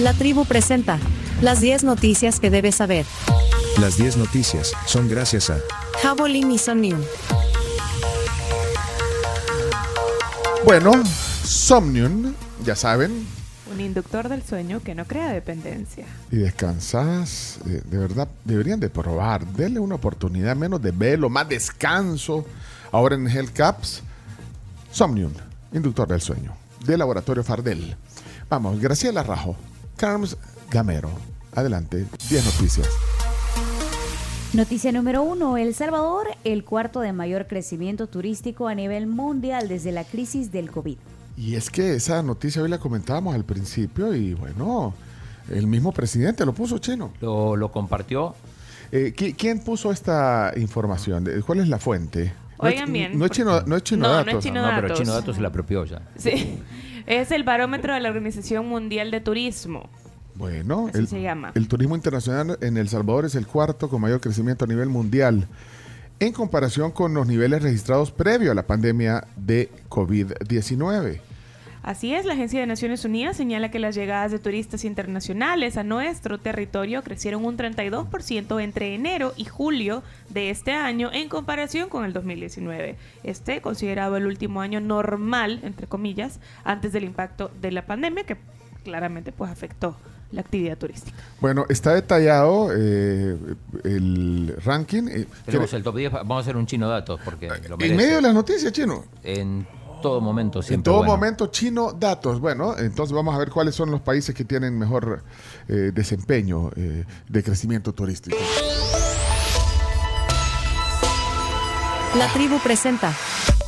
La tribu presenta las 10 noticias que debes saber. Las 10 noticias son gracias a Javelin y Somnium. Bueno, Somnium, ya saben, Un inductor del sueño que no crea dependencia. y descansas, eh, de verdad, deberían de probar, denle una oportunidad, menos de velo, más descanso. Ahora en Hell Caps, Somnium, inductor del sueño, de Laboratorio Fardel. Vamos, Graciela Rajo, Carms Gamero. Adelante, 10 noticias. Noticia número uno, El Salvador, el cuarto de mayor crecimiento turístico a nivel mundial desde la crisis del COVID. Y es que esa noticia hoy la comentábamos al principio y bueno, el mismo presidente lo puso chino. Lo, lo compartió. Eh, ¿qui- ¿Quién puso esta información? ¿De- ¿Cuál es la fuente? No es- Oigan bien, No es chino, no es chino No, no datos. es Chino no, pero. Chino Datos se la apropió ya. Sí. Es el barómetro de la Organización Mundial de Turismo. Bueno, Así el, se llama. el turismo internacional en El Salvador es el cuarto con mayor crecimiento a nivel mundial en comparación con los niveles registrados previo a la pandemia de COVID-19. Así es, la Agencia de Naciones Unidas señala que las llegadas de turistas internacionales a nuestro territorio crecieron un 32% entre enero y julio de este año en comparación con el 2019. Este considerado el último año normal, entre comillas, antes del impacto de la pandemia que claramente pues afectó la actividad turística. Bueno, está detallado eh, el ranking. eh, Tenemos que- el top 10. Vamos a hacer un Chino Datos porque lo merece. en medio de las noticias, chino. En todo momento, En siempre. todo bueno. momento, chino datos. Bueno, entonces vamos a ver cuáles son los países que tienen mejor eh, desempeño eh, de crecimiento turístico. La tribu presenta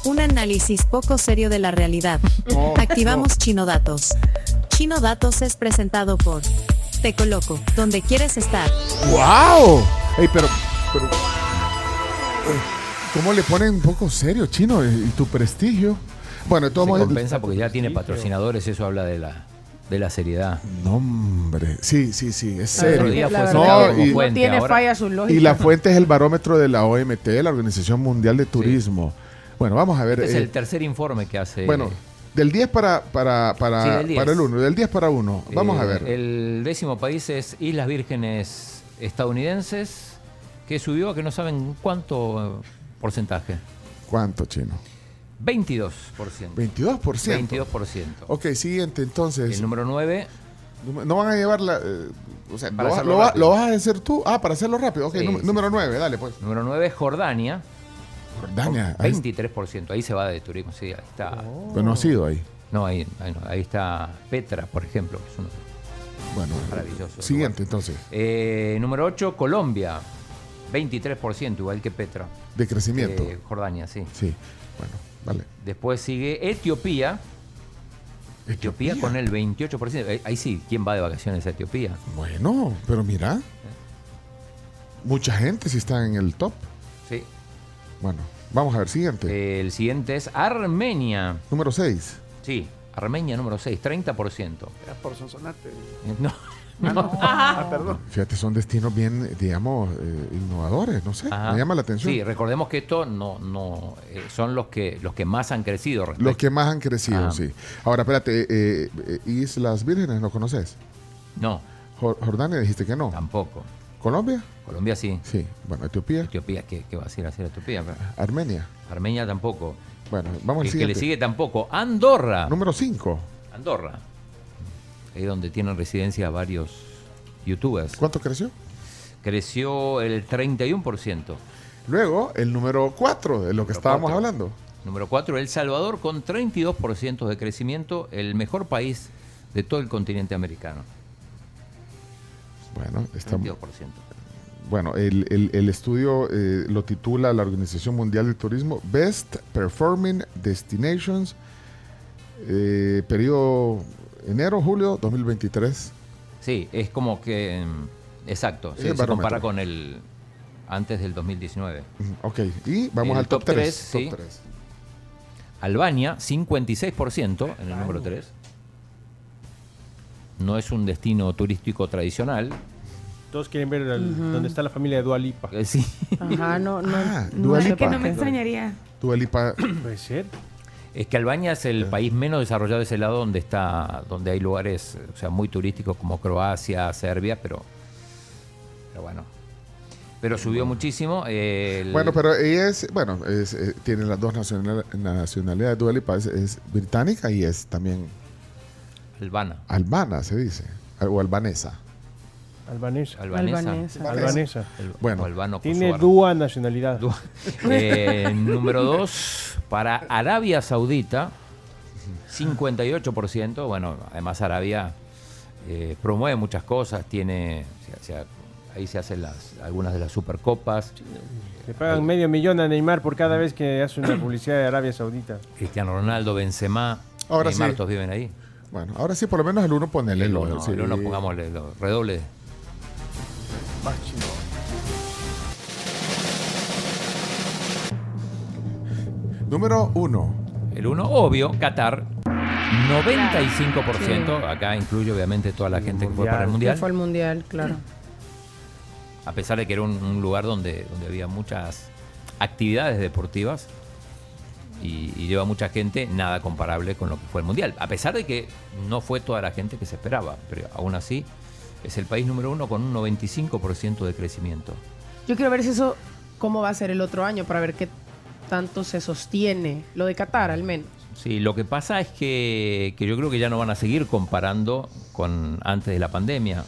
un análisis poco serio de la realidad. No, Activamos Chino Datos. Chino Datos es presentado por Te Coloco, donde quieres estar. ¡Wow! Ey, pero, pero eh, ¿Cómo le ponen un poco serio, chino? Y tu prestigio. Bueno, de todos Se compensa porque ya tiene patrocinadores. Eso habla de la, de la seriedad. No, hombre. Sí, sí, sí, es serio. no fuente. tiene falla su lógica. Y la fuente es el barómetro de la OMT, la Organización Mundial de Turismo. Bueno, vamos a ver. Este es eh, el tercer informe que hace. bueno, del 10 para, para, para, Sí, del 10. para el 1, del 10 para 1. Vamos eh, a ver. El décimo país es Islas Vírgenes estadounidenses, que subió a que no saben cuánto eh, porcentaje. ¿Cuánto, chino? 22%. 22%. 22%. Ok, siguiente, entonces. El número 9, No van a llevar la. eh, o sea, lo, lo va- lo vas a hacer tú. Ah, para hacerlo rápido. Ok, Sí, nú- sí, número sí. 9, dale, pues. número 9 Jordania, Jordania. con ahí- 23%. Ahí se va de turismo, sí, ahí está. Pero no ha sido ahí. No, ahí, ahí, no, ahí está Petra, por ejemplo, que es uno Bueno, maravilloso. siguiente, lugar. entonces. Eh, número 8, Colombia, 23%, igual que Petra. De crecimiento. Eh, Jordania, sí. Sí, bueno, vale. Después sigue Etiopía. Etiopía con el 28%. Ahí- Ahí sí, ¿quién va de vacaciones a Etiopía? Bueno, pero mira. Mucha gente sí está en el top. Sí. Bueno, vamos a ver, siguiente. Eh, El siguiente es Armenia. Número 6. Sí, Armenia número 6, 30%. Era por Sonsonate. Eh, No, Ah, perdón. Fíjate, son destinos bien, digamos, eh, innovadores, no sé. Ajá. Me llama la atención. Sí, recordemos que esto no, no eh, son los que los que más han crecido. Los que más han crecido, Ah. sí. Ahora, espérate, eh, eh, Islas Vírgenes, ¿no conoces? No, Jor- Jordania dijiste que no. tampoco. ¿Colombia? Colombia sí. Sí. Bueno, Etiopía, Etiopía, ¿qué, qué va a decir hacer Etiopía? Armenia. Armenia tampoco. Bueno, vamos al El que le siguiente. sigue tampoco. Andorra. Número 5. Andorra. Ahí donde tienen residencia varios youtubers. ¿Cuánto creció? Creció el 31%. Luego, el número 4, de lo que Número estábamos cuatro. hablando. Número 4, El Salvador con 32% de crecimiento, el mejor país de todo el continente americano. Bueno, está, 32%. bueno el, el- el estudio eh, lo titula la Organización Mundial del Turismo Best Performing Destinations, eh, periodo enero-julio 2023. Sí, es como que. mm, Exacto, Es sí, se compara con el antes del 2019. Ujú, Ok, y vamos El al top, top 3. tres, sí. Top 3. Albania, 56% en el número 3. No es un destino turístico tradicional. Todos quieren ver el- dónde está la familia de Dua Lipa. Eh, Sí. Ajá, no, no. Ah, no Dua Lipa. Que por no me extrañaría. Dua Lipa, Puede ser. Es que Albania es el país menos desarrollado de ese lado donde está, donde hay lugares, o sea, muy turísticos como Croacia, Serbia, pero, pero bueno. Pero subió muchísimo. el- Bueno, pero ella es, bueno, es, eh, tiene las dos nacional- nacionalidades. Dua Lipa es, es británica y es también Albana. albana, se dice. O albanesa. Albanesa. Albanesa. Albanesa. Albanesa. El- Bueno. albano Tiene dúa nacionalidad. Eh, número dos, para Arabia Saudita, 58%. Bueno, además Arabia eh, promueve muchas cosas, tiene, o sea, ahí se hacen las, algunas de las supercopas. Le pagan medio millón a Neymar por cada vez que hace una publicidad de Arabia Saudita. Cristiano Ronaldo, Benzema, Ahora Neymar, sí. todos viven ahí. Bueno, ahora sí, por lo menos el uno ponele. El lo- uno, sí. el uno pongámosle lo- redoble. Número uno. El uno, obvio, Qatar. 95%, acá incluye obviamente toda la gente que fue para el Que Mundial. fue al mundial, claro. a pesar de que era un, un lugar donde, donde había muchas actividades deportivas y, y lleva mucha gente, nada comparable con lo que fue el Mundial. A pesar de que no fue toda la gente que se esperaba, pero aún así es el país número uno con un 95% de crecimiento. Yo quiero ver si eso, cómo va a ser el otro año, para ver qué tanto se sostiene. Lo de Qatar, al menos. Sí, lo que pasa es que, que yo creo que ya no van a seguir comparando con antes de la pandemia.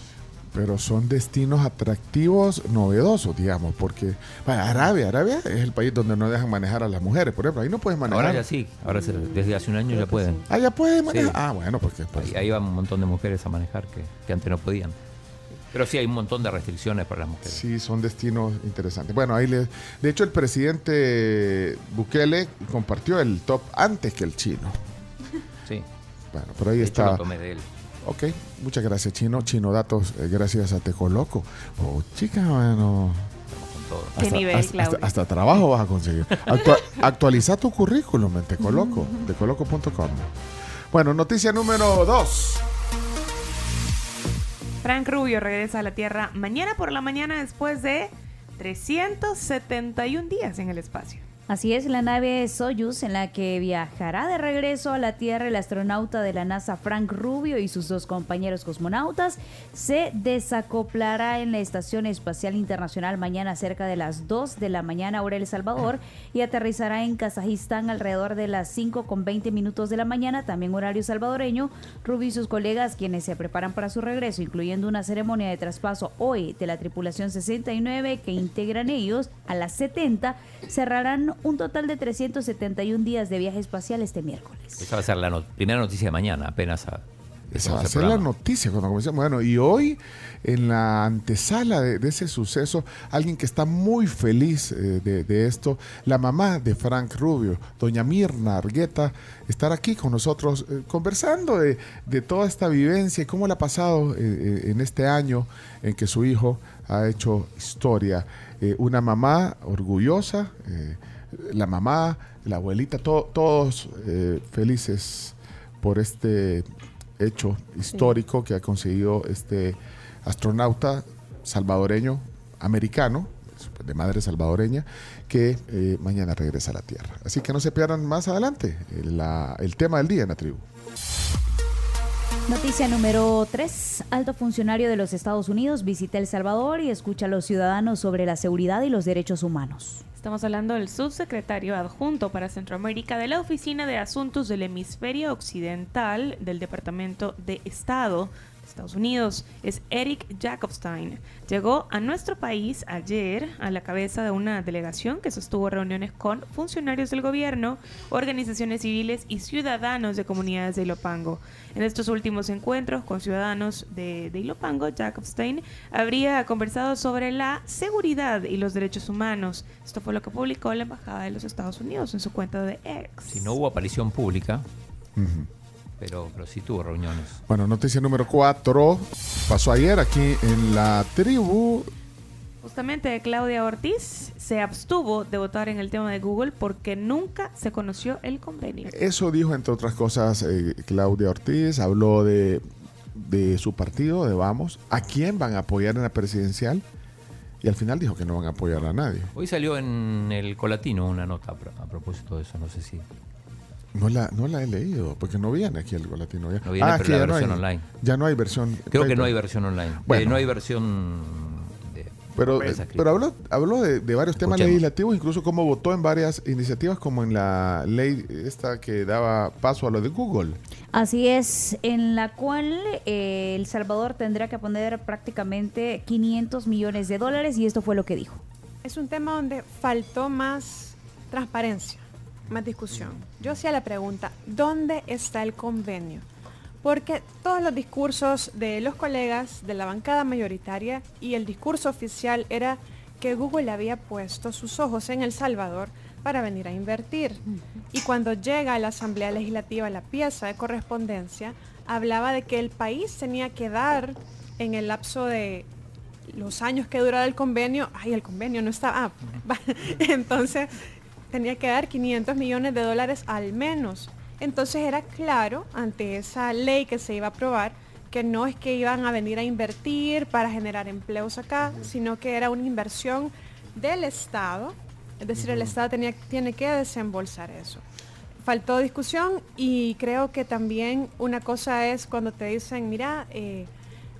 Pero son destinos atractivos, novedosos, digamos, porque bueno, Arabia, Arabia es el país donde no dejan manejar a las mujeres, por ejemplo, ahí no puedes manejar. Ahora ya sí, ahora se- desde hace un año ya pueden. Ah, ya puedes manejar. Sí. Ah, bueno, porque pues, Ahí, ahí van un montón de mujeres a manejar que, que antes no podían. Pero sí hay un montón de restricciones para las mujeres. sí son destinos interesantes. Bueno, ahí le, de hecho el presidente Bukele compartió el top antes que el chino. Sí. Bueno, pero ahí De hecho, está. lo tomé de él. Ok, muchas gracias, Chino. Chino Datos, eh, gracias a Tecoloco. Oh, chica, bueno. con todo. ¿Qué Hasta, nivel, hasta- hasta- hasta trabajo vas a conseguir. Actua- actualiza tu currículum en Tecoloco, tecoloco.com. Bueno, noticia número dos. Frank Rubio regresa a la Tierra mañana por la mañana después de 371 días en el espacio. Así es, la nave Soyuz en la que viajará de regreso a la Tierra el astronauta de la NASA Frank Rubio y sus dos compañeros cosmonautas se desacoplará en la Estación Espacial Internacional mañana cerca de las 2 de la mañana hora El Salvador y aterrizará en Kazajistán alrededor de las 5 con 20 minutos de la mañana, también horario salvadoreño. Rubio y sus colegas quienes se preparan para su regreso, incluyendo una ceremonia de traspaso hoy de la tripulación 69 que integran ellos a las 70, cerrarán un total de 371 días de viaje espacial este miércoles. Esa va a ser la no- primera noticia de mañana, apenas a, Esa va a ser la noticia cuando comencemos. Bueno, y hoy, en la antesala de, de ese suceso, alguien que está muy feliz eh, de, de esto, la mamá de Frank Rubio, doña Mirna Argueta, estar aquí con nosotros eh, conversando de, de toda esta vivencia y cómo le ha pasado eh, eh, en este año en que su hijo ha hecho historia. Eh, una mamá orgullosa, eh, la mamá, la abuelita, to- todos eh, felices por este hecho histórico que ha conseguido este astronauta salvadoreño, americano, de madre salvadoreña, que eh, mañana regresa a la Tierra. Así que no se pierdan más adelante eh, la- el tema del día en la tribu. Noticia número 3. Alto funcionario de los Estados Unidos visita El Salvador y escucha a los ciudadanos sobre la seguridad y los derechos humanos. Estamos hablando del subsecretario adjunto para Centroamérica de la Oficina de Asuntos del Hemisferio Occidental del Departamento de Estado Estados Unidos. Es Eric Jacobstein. Llegó a nuestro país ayer a la cabeza de una delegación que sostuvo reuniones con funcionarios del gobierno, organizaciones civiles y ciudadanos de comunidades de Ilopango. En estos últimos encuentros con ciudadanos de, de Ilopango, Jacobstein habría conversado sobre la seguridad y los derechos humanos. Esto fue lo que publicó la Embajada de los Estados Unidos en su cuenta de X. Si no hubo aparición pública, pero, pero sí tuvo reuniones. Bueno, noticia número 4. Pasó ayer aquí en la tribu. Justamente Claudia Ortiz se abstuvo de votar en el tema de Google porque nunca se conoció el convenio. Eso dijo, entre otras cosas, eh, Claudia Ortiz. Habló de, de su partido, de Vamos. ¿A quién van a apoyar en la presidencial? Y al final dijo que no van a apoyar a nadie. Hoy salió en el Colatino una nota a pro- a propósito de eso, no sé si No la, no la he leído, porque no viene aquí algo latino. Ya. No viene, pero aquí la ya no versión hay- online. Ya no hay versión. Creo que no hay versión online. Bueno. Eh, no hay versión de Pero, eh, pero habló, habló de, de varios temas legislativos, incluso cómo votó en varias iniciativas, como en la ley esta que daba paso a lo de Google. Así es, en la cual eh, El Salvador tendrá que poner prácticamente 500 millones de dólares y esto fue lo que dijo. Es un tema donde faltó más transparencia, más discusión. Yo hacía la pregunta, ¿dónde está el convenio? Porque todos los discursos de los colegas de la bancada mayoritaria y el discurso oficial era que Google había puesto sus ojos en El Salvador para venir a invertir. Y cuando llega a la Asamblea Legislativa la pieza de correspondencia, hablaba de que el país tenía que dar en el lapso de los años que duraba el convenio, ay, el convenio no estaba, ah, entonces tenía que dar 500 millones de dólares al menos. Entonces era claro ante esa ley que se iba a aprobar que no es que iban a venir a invertir para generar empleos acá, sino que era una inversión del Estado, es decir, el Estado tenía, tiene que desembolsar eso. Faltó discusión y creo que también una cosa es cuando te dicen, mira, eh,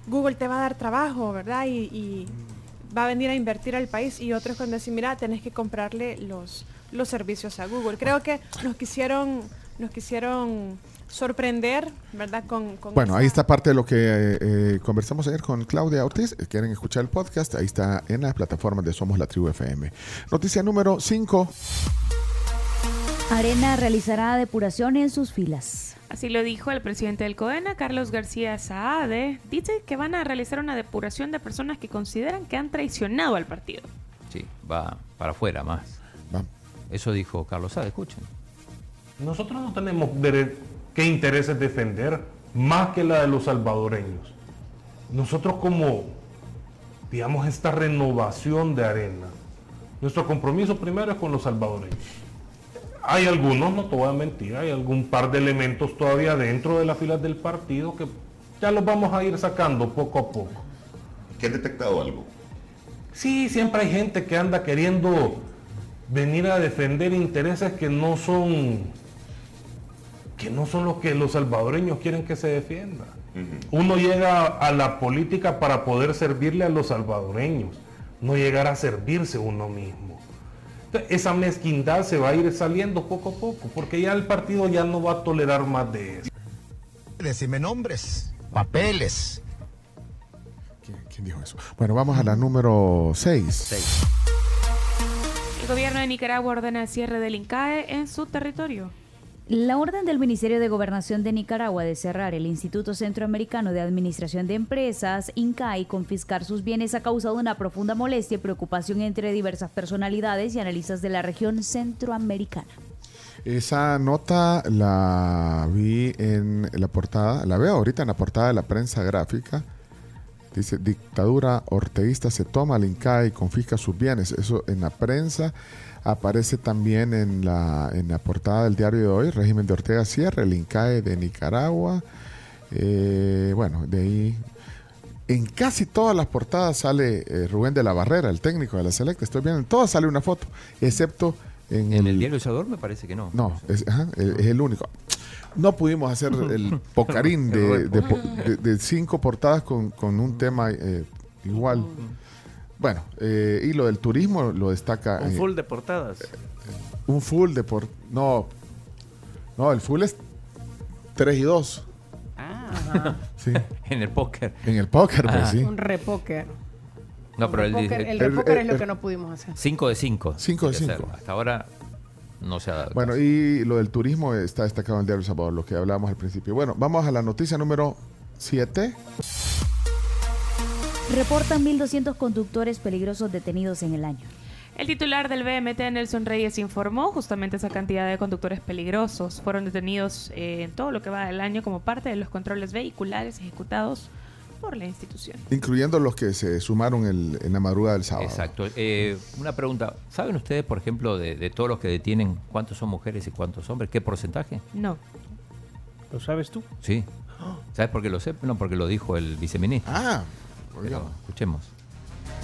Google te va a dar trabajo, ¿verdad? Y, y va a venir a invertir al país y otros cuando decir, mira, tenés que comprarle los, los servicios a Google. Creo que nos quisieron, nos quisieron sorprender, ¿verdad? Con, con Bueno, ahí está parte de lo que eh, eh, conversamos ayer con Claudia Ortiz. Eh, Quieren escuchar el podcast, ahí está en las plataformas de Somos la Tribu FM. Noticia número 5. Arena realizará depuración en sus filas. Así lo dijo el presidente del COENA, Carlos García Saade. Dice que van a realizar una depuración de personas que consideran que han traicionado al partido. Sí, va para afuera más. Eso dijo Carlos Sade, escuchen. Nosotros no tenemos qué intereses defender más que la de los salvadoreños. Nosotros como, digamos, esta renovación de arena, nuestro compromiso primero es con los salvadoreños. Hay algunos, no te voy a mentir, hay algún par de elementos todavía dentro de las filas del partido que ya los vamos a ir sacando poco a poco. ¿Qué han detectado algo? Sí, siempre hay gente que anda queriendo venir a defender intereses que no son que no son los que los salvadoreños quieren que se defienda. Uno llega a la política para poder servirle a los salvadoreños, no llegar a servirse uno mismo. Entonces, esa mezquindad se va a ir saliendo poco a poco, porque ya el partido ya no va a tolerar más de eso. Decime nombres, papeles. ¿Quién, quién dijo eso? Bueno, vamos a la número 6. El gobierno de Nicaragua ordena el cierre del INCAE en su territorio. La orden del Ministerio de Gobernación de Nicaragua de cerrar el Instituto Centroamericano de Administración de Empresas, INCA, y confiscar sus bienes ha causado una profunda molestia y preocupación entre diversas personalidades y analistas de la región centroamericana. Esa nota la vi en la portada, la veo ahorita en la portada de la prensa gráfica. Dice, dictadura orteísta se toma al INCAE y confisca sus bienes. Eso en la prensa aparece también en la, en la portada del diario de hoy, régimen de Ortega cierra, el INCAE de Nicaragua. Eh, bueno, de ahí... En casi todas las portadas sale eh, Rubén de la Barrera, el técnico de la Selecta. Estoy viendo, en todas sale una foto, excepto en, En el diario El Salvador me parece que no. no, es, ajá, es el único. No pudimos hacer el pocarín de, de de- de cinco portadas con, con un tema eh, igual. Bueno, eh, y lo del turismo lo destaca. Un eh, full de portadas. un full de por No, no, el full es 3 y 2. Ah, Sí. en el póker. En el póker, pues Ah. sí. Un repóker. No, pero el dice el el- repóker es el- lo el- que no pudimos hacer. 5 de 5. Cinco de cinco. Hasta ahora no se ha dado. Bueno, caso. y lo del turismo está destacado en el diario El Salvador, lo que hablábamos al principio. Bueno, vamos a la noticia número 7. Reportan 1.200 conductores peligrosos detenidos en el año. El titular del BMT, Nelson Reyes, informó justamente esa cantidad de conductores peligrosos. Fueron detenidos eh, en todo lo que va del año como parte de los controles vehiculares ejecutados por la institución. Incluyendo los que se sumaron el- en la madrugada del sábado. Exacto. Eh, una pregunta. ¿Saben ustedes, por ejemplo, de, de todos los que detienen, cuántos son mujeres y cuántos hombres? ¿Qué porcentaje? No. ¿Lo sabes tú? Sí. ¿Sabes por qué lo sé? No, porque lo dijo el viceministro. Ah, Pero escuchemos.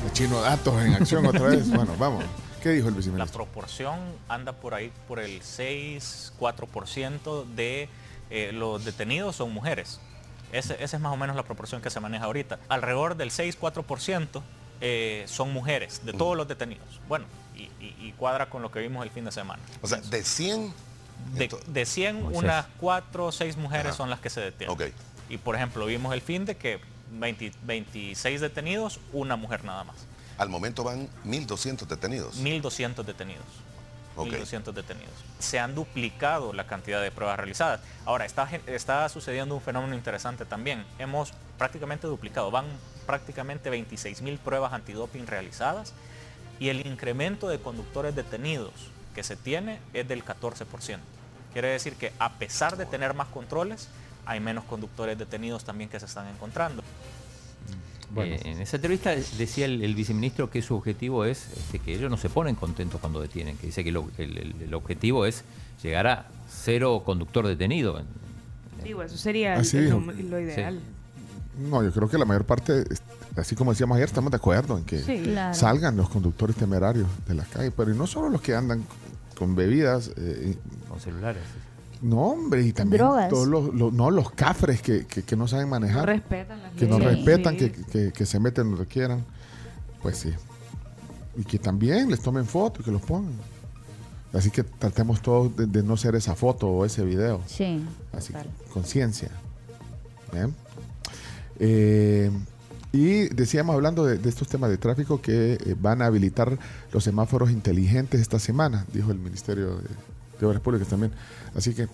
el chino datos en acción otra vez. Bueno, vamos. ¿Qué dijo el La viceministro? proporción anda por ahí por el 6-4% de eh, los detenidos son mujeres. Ese- Esa es más o menos la proporción que se maneja ahorita. Alrededor del 6-4% eh, son mujeres de todos los detenidos. Bueno, y, y- y cuadra con lo que vimos el fin de semana. O sea, de 100. De, de 100, Moisés. unas 4 o 6 mujeres Ajá. son las que se detienen. Ok. Y por ejemplo, vimos el fin de que 20 26 detenidos, una mujer nada más. Al momento van 1.200 detenidos. 1.200 detenidos. Ok. 1.200 detenidos. Se han duplicado la cantidad de pruebas realizadas. Ahora, está, está sucediendo un fenómeno interesante también. Hemos prácticamente duplicado. Van prácticamente 26.000 pruebas antidoping realizadas y el incremento de conductores detenidos que se tiene es del 14%. Quiere decir que a pesar de tener más controles, hay menos conductores detenidos también que se están encontrando. Eh, en esa entrevista decía el, el viceministro que su objetivo es este, que ellos no se ponen contentos cuando detienen, que dice que lo- el, el- el objetivo es llegar a cero conductor detenido. Digo, eso sería el- lo, lo ideal. No, yo creo que la mayor parte, así como decíamos ayer, estamos de acuerdo en que Sí. Claro. salgan los conductores temerarios de las calles, pero y no solo los que andan con bebidas. eh, con celulares. No, hombre, y también Drogas. todos los, los- no, los cafres que, que- que no saben manejar. No respetan las Que no respetan, Sí. que, que- que se meten donde quieran. Pues sí. Y que también les tomen fotos, que los pongan. Así que tratemos todos de, de no ser esa foto o ese video. Sí. Así que conciencia. Bien. Eh, y decíamos hablando de, de estos temas de tráfico que eh, van a habilitar los semáforos inteligentes esta semana, dijo el Ministerio de, de Obras Públicas también. Así que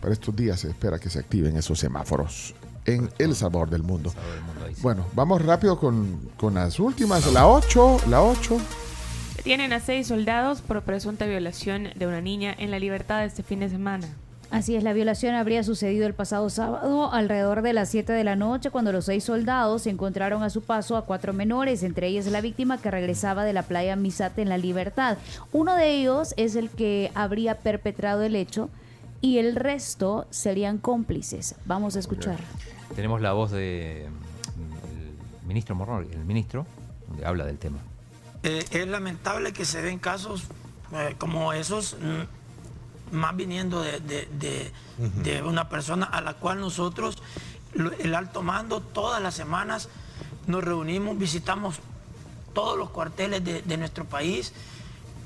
para estos días se espera que se activen esos semáforos en El Sabor del Mundo. Bueno, vamos rápido con, con las últimas. La 8, la 8. Detienen a seis soldados por presunta violación de una niña en la libertad este fin de semana. Así es, la violación habría sucedido el pasado sábado alrededor de las 7 de la noche cuando los seis soldados encontraron a su paso a cuatro menores, entre ellas la víctima que regresaba de la playa Misate en la Libertad. Uno de ellos es el que habría perpetrado el hecho y el resto serían cómplices. Vamos a escuchar. Tenemos la voz de mm, el ministro Morón, el ministro, donde habla del tema. Eh, es lamentable que se den casos eh, como esos, mm, más viniendo de, de- de- de una persona a la cual nosotros, el alto mando, todas las semanas nos reunimos, visitamos todos los cuarteles de, de nuestro país,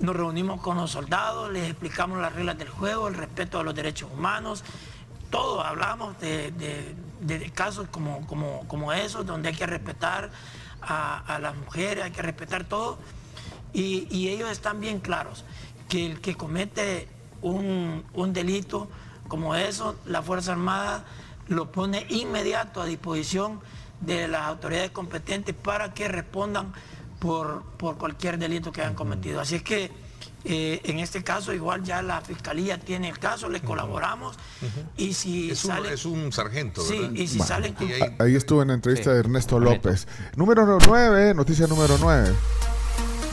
nos reunimos con los soldados, les explicamos las reglas del juego, el respeto a los derechos humanos, todo, hablamos de, de- de casos como, como, como esos, donde hay que respetar a, a las mujeres, hay que respetar todo. Y, y ellos están bien claros que el que comete un, un delito como eso, la Fuerza Armada lo pone inmediato a disposición de las autoridades competentes para que respondan por, por cualquier delito que hayan cometido. Así es que eh, en este caso igual ya la Fiscalía tiene el caso, le colaboramos y si Es un, sale... es un sargento, Sí, ¿verdad? y si Bueno, salen ahí- Ahí estuvo en la entrevista Sí. de Ernesto Correcto. López. Número 9, noticia número 9.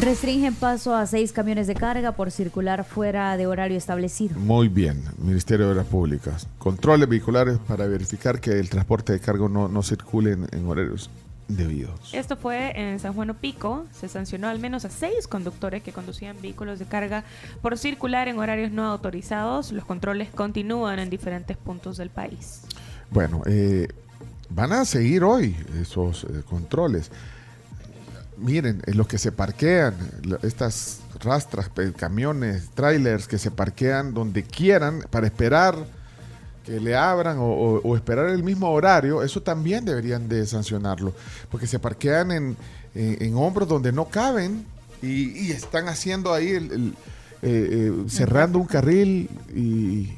Restringen paso a seis camiones de carga por circular fuera de horario establecido. Muy bien, Ministerio de Obras Públicas. Controles vehiculares para verificar que el transporte de cargo no, no circule en, en horarios debidos. Esto fue en San Juan Opico. Se sancionó al menos a seis conductores que conducían vehículos de carga por circular en horarios no autorizados. Los controles continúan en diferentes puntos del país. Bueno, eh, van a seguir hoy esos eh, controles. Miren, en los que se parquean, estas rastras, camiones, trailers que se parquean donde quieran para esperar que le abran o, o- o esperar el mismo horario, eso también deberían de sancionarlo, porque se parquean en, en- en hombros donde no caben y, y están haciendo ahí, el, el, eh, eh, cerrando un carril y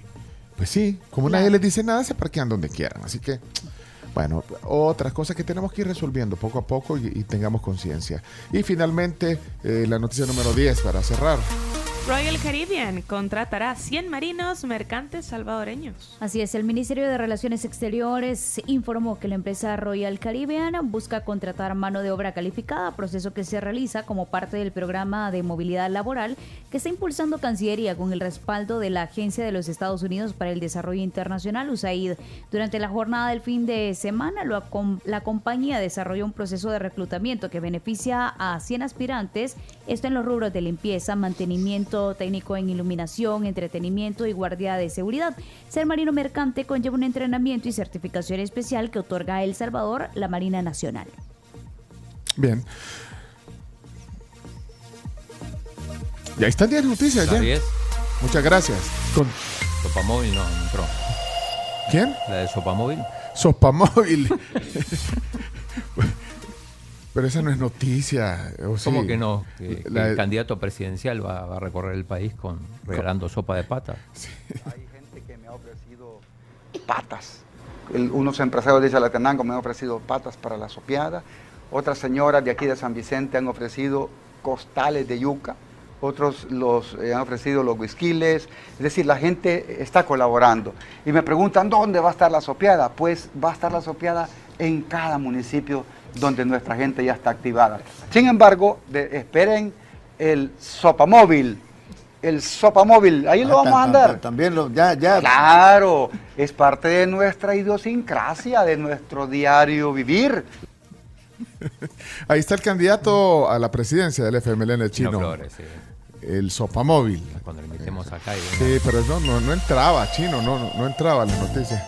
pues sí, como nadie les dice nada, se parquean donde quieran, así que... Bueno, otras cosas que tenemos que ir resolviendo poco a poco y, tengamos conciencia. Y finalmente, eh, la noticia número 10 para cerrar. Royal Caribbean contratará 100 marinos mercantes salvadoreños. Así es, el Ministerio de Relaciones Exteriores informó que la empresa Royal Caribbean busca contratar mano de obra calificada, proceso que se realiza como parte del programa de movilidad laboral que está impulsando Cancillería con el respaldo de la Agencia de los Estados Unidos para el Desarrollo Internacional, USAID. Durante la jornada del fin de semana, lo la compañía desarrolló un proceso de reclutamiento que beneficia a 100 aspirantes, esto en los rubros de limpieza, mantenimiento técnico en iluminación, entretenimiento y guardia de seguridad. Ser marino mercante conlleva un entrenamiento y certificación especial que otorga a El Salvador la Marina Nacional. Bien. Y ahí están 10 noticias ya. 10. Muchas gracias. Con Sopamóvil no no entró. ¿Quién? La de Sopamóvil. Sopamóvil. Pero esa no es noticia. ¿o sí? ¿Cómo que no? Que, que el candidato presidencial va, va a recorrer el país con regalando sopa de pata. patas. El- unos empresarios de Chalatenango me han ofrecido patas para la sopeada. Otras señoras de aquí de San Vicente han ofrecido costales de yuca. Otros los eh, han ofrecido los whiskiles. Es decir, la gente está colaborando. Y me preguntan, ¿dónde va a estar la sopeada? Pues va a estar la sopeada en cada municipio donde nuestra gente ya está activada. Sin embargo, de- esperen el sopamóvil. El sopamóvil, ahí lo Ah, vamos a andar. ta- También lo, ya, ya. Claro, es parte de nuestra idiosincrasia, de nuestro diario vivir. Ahí está el candidato a la presidencia del FMLN chino. Chino Flores, sí. El sopamóvil. Cuando le metemos acá y Sí, pero no, no, no entraba, chino, no, no, no entraba la noticia.